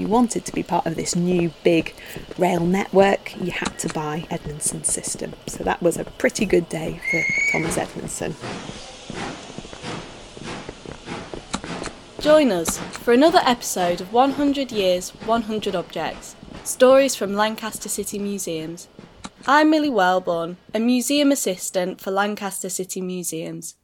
you wanted to be part of this new big rail network, you had to buy Edmondson's system. So that was a pretty good day for Thomas Edmondson. Join us for another episode of 100 Years, 100 Objects Stories from Lancaster City Museums. I'm Millie Wellborn, a museum assistant for Lancaster City Museums.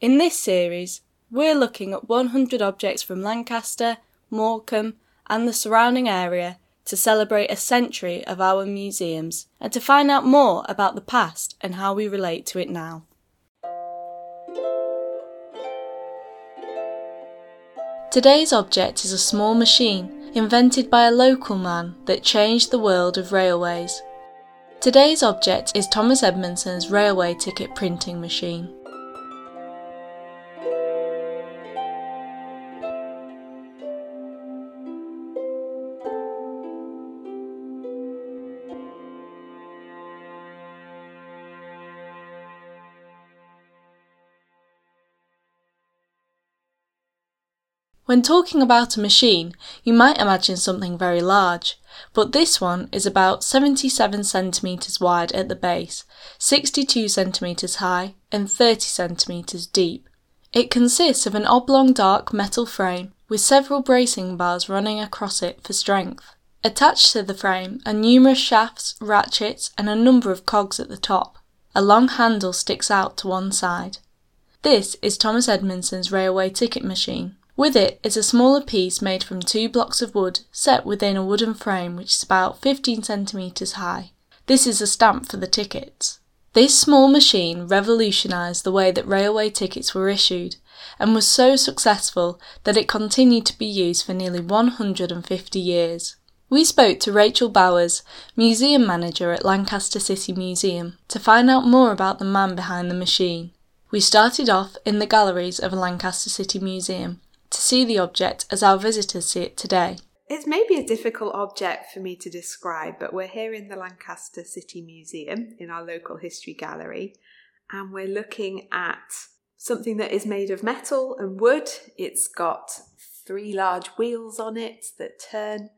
In this series, we're looking at 100 objects from Lancaster, Morecambe, and the surrounding area to celebrate a century of our museums and to find out more about the past and how we relate to it now. Today's object is a small machine invented by a local man that changed the world of railways. Today's object is Thomas Edmondson's railway ticket printing machine. When talking about a machine, you might imagine something very large, but this one is about 77 centimetres wide at the base, 62 centimetres high, and 30 centimetres deep. It consists of an oblong dark metal frame with several bracing bars running across it for strength. Attached to the frame are numerous shafts, ratchets, and a number of cogs at the top. A long handle sticks out to one side. This is Thomas Edmondson's railway ticket machine. With it is a smaller piece made from two blocks of wood set within a wooden frame which is about 15 centimetres high. This is a stamp for the tickets. This small machine revolutionised the way that railway tickets were issued and was so successful that it continued to be used for nearly 150 years. We spoke to Rachael Bowers, museum manager at Lancaster City Museum, to find out more about the man behind the machine. We started off in the galleries of Lancaster City Museum to see the object as our visitors see it today. It's maybe a difficult object for me to describe, but we're here in the Lancaster City Museum in our local history gallery, and we're looking at something that is made of metal and wood. It's got three large wheels on it that turn,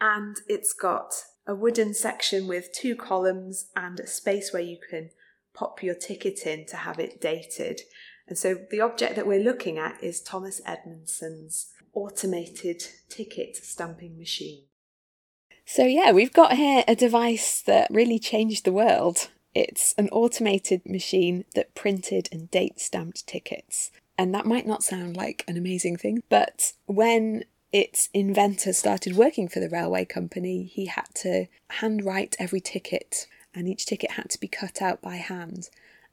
and it's got a wooden section with two columns and a space where you can pop your ticket in to have it dated. And so the object that we're looking at is Thomas Edmondson's automated ticket stamping machine. So, yeah, we've got here a device that really changed the world. It's an automated machine that printed and date stamped tickets. And that might not sound like an amazing thing, but when its inventor started working for the railway company, he had to handwrite every ticket, and each ticket had to be cut out by hand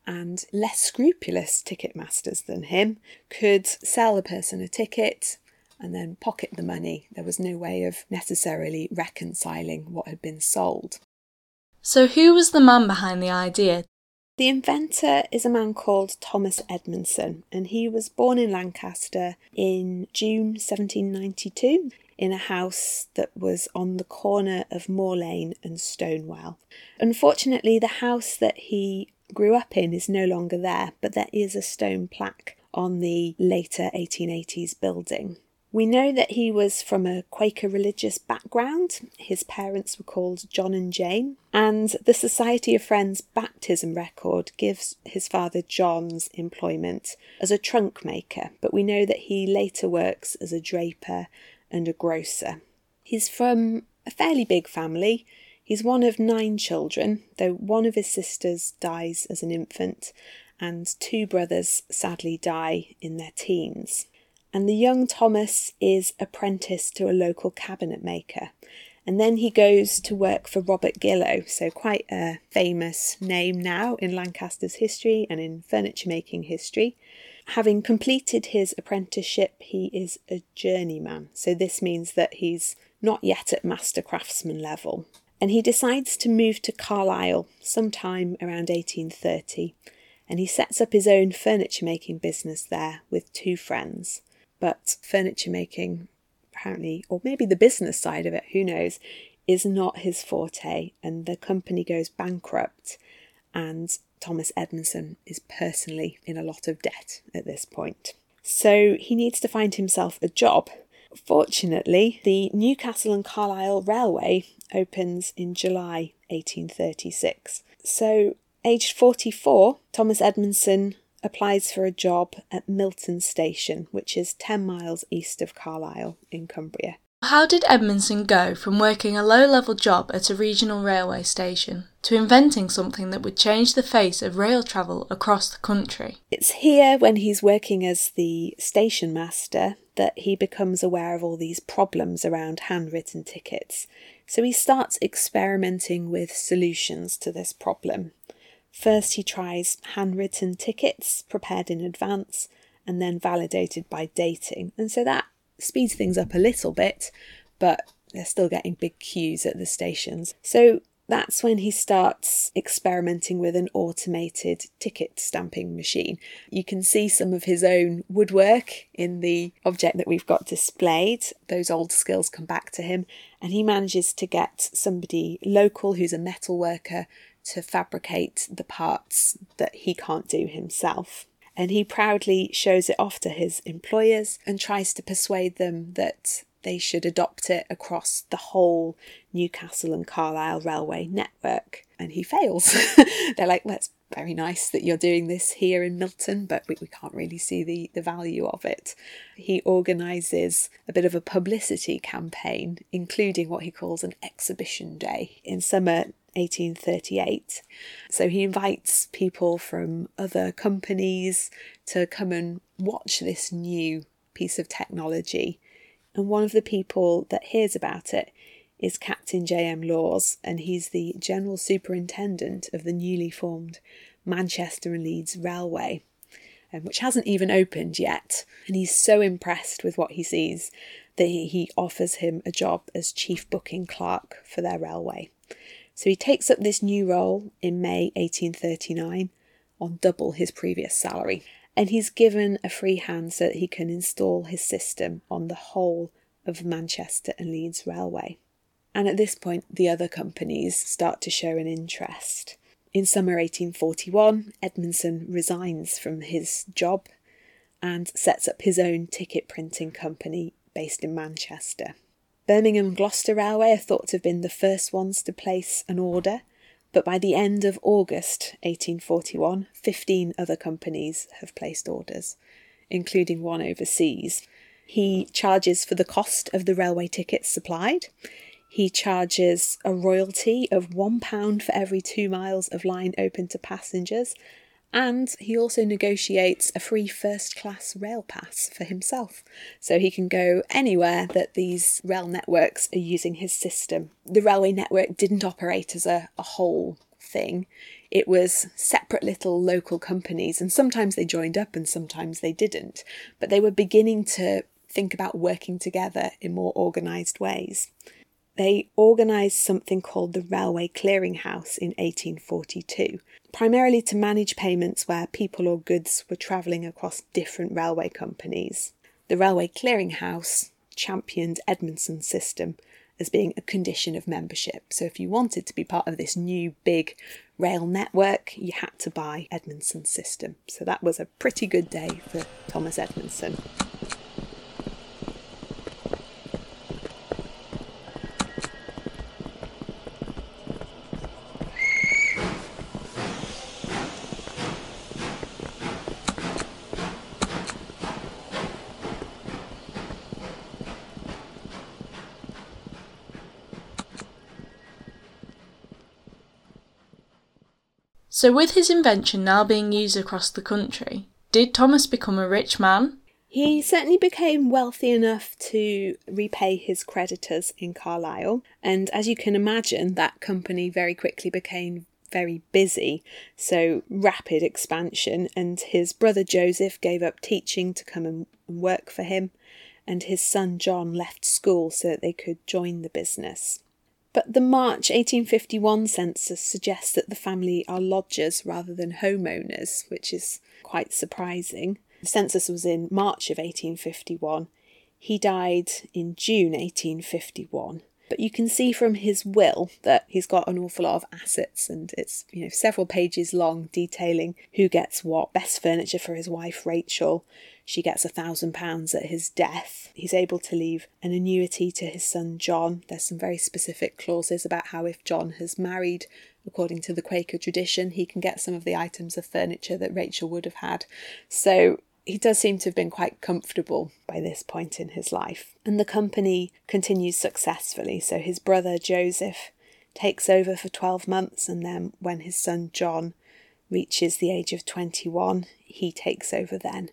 and less scrupulous ticket masters than him could sell a person a ticket and then pocket the money. There was no way of necessarily reconciling what had been sold. So, who was the man behind the idea? The inventor is a man called Thomas Edmondson, and he was born in Lancaster in June 1792 in a house that was on the corner of Moor Lane and Stonewell. Unfortunately, the house that he grew up in is no longer there, but there is a stone plaque on the later 1880s building. We know that he was from a Quaker religious background. His parents were called John and Jane, and the Society of Friends baptism record gives his father John's employment as a trunk maker, but we know that he later works as a draper and a grocer. He's from a fairly big family. He's one of nine children, though one of his sisters dies as an infant, and two brothers sadly die in their teens. And the young Thomas is apprenticed to a local cabinet maker. And then he goes to work for Robert Gillow, so quite a famous name now in Lancaster's history and in furniture making history. Having completed his apprenticeship, he is a journeyman, so this means that he's not yet at master craftsman level and he decides to move to Carlisle sometime around 1830 and he sets up his own furniture making business there with two friends. But furniture making, apparently, or maybe the business side of it, who knows, is not his forte, and the company goes bankrupt, and Thomas Edmondson is personally in a lot of debt at this point. So he needs to find himself a job Fortunately, the Newcastle and Carlisle Railway opens in July 1836. So, aged 44, Thomas Edmondson applies for a job at Milton Station, which is 10 miles east of Carlisle in Cumbria. How did Edmondson go from working a low level job at a regional railway station to inventing something that would change the face of rail travel across the country? It's here when he's working as the station master that he becomes aware of all these problems around handwritten tickets. So he starts experimenting with solutions to this problem. First, he tries handwritten tickets prepared in advance and then validated by dating. And so that speeds things up a little bit, but they're still getting big queues at the stations. So that's when he starts experimenting with an automated ticket stamping machine. You can see some of his own woodwork in the object that we've got displayed. Those old skills come back to him, and he manages to get somebody local who's a metal worker to fabricate the parts that he can't do himself and he proudly shows it off to his employers and tries to persuade them that they should adopt it across the whole Newcastle and Carlisle railway network. And he fails. They're like, it's very nice that you're doing this here in Milton, but we, we can't really see the, the value of it. He organises a bit of a publicity campaign, including what he calls an exhibition day in summer 1838. So he invites people from other companies to come and watch this new piece of technology. And one of the people that hears about it is Captain J.M. Laws, and he's the General Superintendent of the newly formed Manchester and Leeds Railway, um, which hasn't even opened yet. And he's so impressed with what he sees that he offers him a job as chief booking clerk for their railway. So he takes up this new role in May 1839 on double his previous salary. And he's given a free hand so that he can install his system on the whole of Manchester and Leeds Railway. And at this point, the other companies start to show an interest. In summer 1841, Edmondson resigns from his job and sets up his own ticket printing company based in Manchester. Birmingham Gloucester Railway are thought to have been the first ones to place an order, but by the end of August 1841, 15 other companies have placed orders, including one overseas. He charges for the cost of the railway tickets supplied. He charges a royalty of £1 for every two miles of line open to passengers and he also negotiates a free first class rail pass for himself. So he can go anywhere that these rail networks are using his system. The railway network didn't operate as a, a whole thing, it was separate little local companies, and sometimes they joined up and sometimes they didn't. But they were beginning to think about working together in more organised ways. They organised something called the Railway Clearinghouse in 1842, primarily to manage payments where people or goods were travelling across different railway companies. The Railway Clearinghouse championed Edmondson's system as being a condition of membership. So if you wanted to be part of this new big rail network, you had to buy Edmondson's system. So that was a pretty good day for Thomas Edmondson. So, with his invention now being used across the country, did Thomas become a rich man? He certainly became wealthy enough to repay his creditors in Carlisle, and as you can imagine, that company very quickly became very busy, so rapid expansion, and his brother Joseph gave up teaching to come and work for him, and his son John left school so that they could join the business. But the March 1851 census suggests that the family are lodgers rather than homeowners, which is quite surprising. The census was in March of 1851. He died in June 1851. But you can see from his will that he's got an awful lot of assets and it's, you know, several pages long detailing who gets what. Best furniture for his wife Rachel, She gets a thousand pounds at his death. He's able to leave an annuity to his son John. There's some very specific clauses about how if John has married, according to the Quaker tradition, he can get some of the items of furniture that Rachel would have had. So he does seem to have been quite comfortable by this point in his life. And the company continues successfully. So his brother Joseph takes over for 12 months, and then when his son John reaches the age of 21, he takes over then.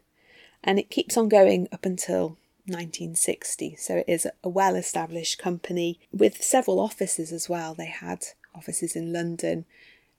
And it keeps on going up until 1960. So it is a well established company with several offices as well. They had offices in London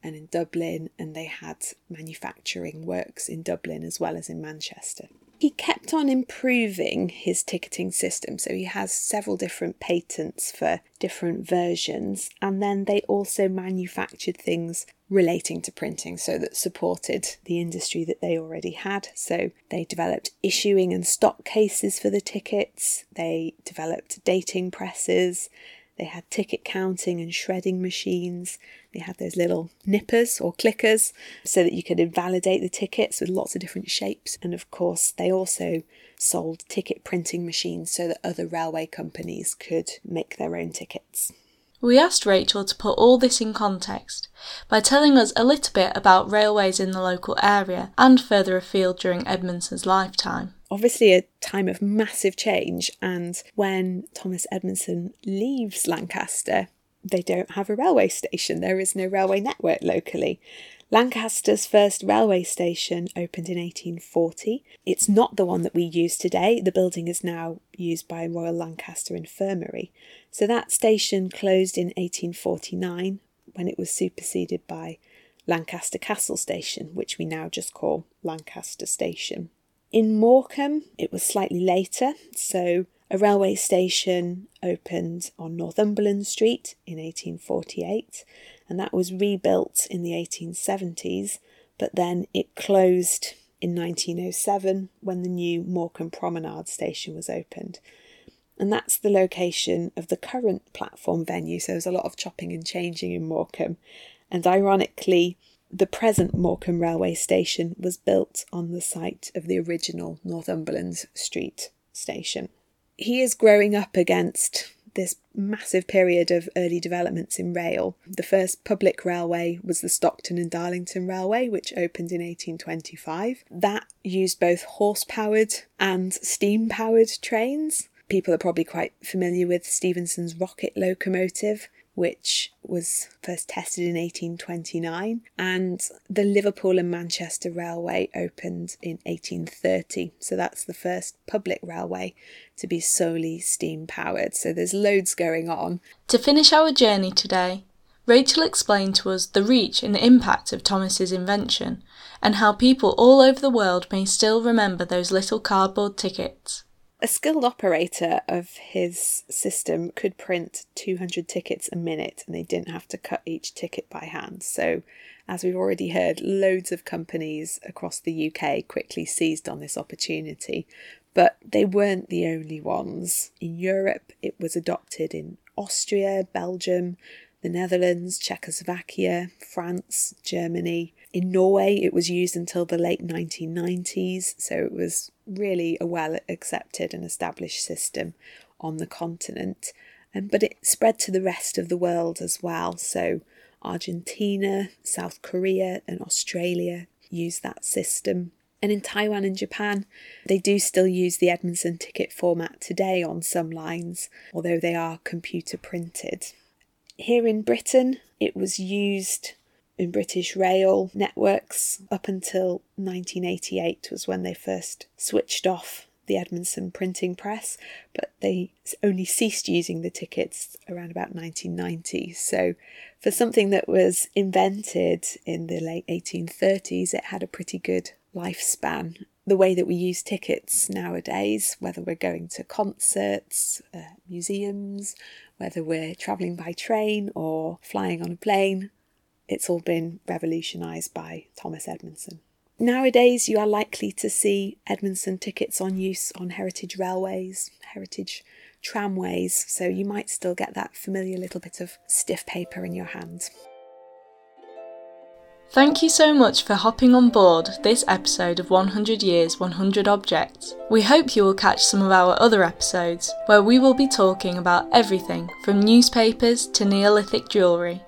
and in Dublin, and they had manufacturing works in Dublin as well as in Manchester. He kept on improving his ticketing system, so he has several different patents for different versions, and then they also manufactured things relating to printing so that supported the industry that they already had. So they developed issuing and stock cases for the tickets, they developed dating presses, they had ticket counting and shredding machines. They had those little nippers or clickers so that you could invalidate the tickets with lots of different shapes. And of course, they also sold ticket printing machines so that other railway companies could make their own tickets. We asked Rachael to put all this in context by telling us a little bit about railways in the local area and further afield during Edmondson's lifetime obviously a time of massive change. And when Thomas Edmondson leaves Lancaster, they don't have a railway station. There is no railway network locally. Lancaster's first railway station opened in 1840. It's not the one that we use today. The building is now used by Royal Lancaster Infirmary. So that station closed in 1849 when it was superseded by Lancaster Castle Station, which we now just call Lancaster Station. In Morecambe, it was slightly later, so a railway station opened on Northumberland Street in 1848, and that was rebuilt in the 1870s, but then it closed in 1907 when the new Morecambe Promenade station was opened. And that's the location of the current platform venue, so there's a lot of chopping and changing in Morecambe. And ironically, the present Morecambe railway station was built on the site of the original Northumberland Street station. He is growing up against this massive period of early developments in rail. The first public railway was the Stockton and Darlington Railway, which opened in 1825. That used both horse powered and steam powered trains. People are probably quite familiar with Stephenson's rocket locomotive, which was first tested in 1829, and the Liverpool and Manchester Railway opened in 1830. So that's the first public railway to be solely steam powered. So there's loads going on. To finish our journey today, Rachael explained to us the reach and impact of Thomas's invention and how people all over the world may still remember those little cardboard tickets. A skilled operator of his system could print 200 tickets a minute and they didn't have to cut each ticket by hand. So, as we've already heard, loads of companies across the UK quickly seized on this opportunity, but they weren't the only ones. In Europe, it was adopted in Austria, Belgium, the Netherlands, Czechoslovakia, France, Germany. In Norway, it was used until the late 1990s, so it was really a well accepted and established system on the continent. Um, but it spread to the rest of the world as well. So Argentina, South Korea, and Australia use that system. And in Taiwan and Japan, they do still use the Edmondson ticket format today on some lines, although they are computer printed. Here in Britain, it was used in British rail networks up until 1988 was when they first switched off the Edmondson printing press, but they only ceased using the tickets around about 1990. So, for something that was invented in the late 1830s, it had a pretty good lifespan. The way that we use tickets nowadays, whether we're going to concerts, uh, museums, whether we're travelling by train or flying on a plane, it's all been revolutionised by Thomas Edmondson. Nowadays, you are likely to see Edmondson tickets on use on heritage railways, heritage tramways, so you might still get that familiar little bit of stiff paper in your hand. Thank you so much for hopping on board this episode of 100 Years 100 Objects. We hope you will catch some of our other episodes, where we will be talking about everything from newspapers to Neolithic jewellery.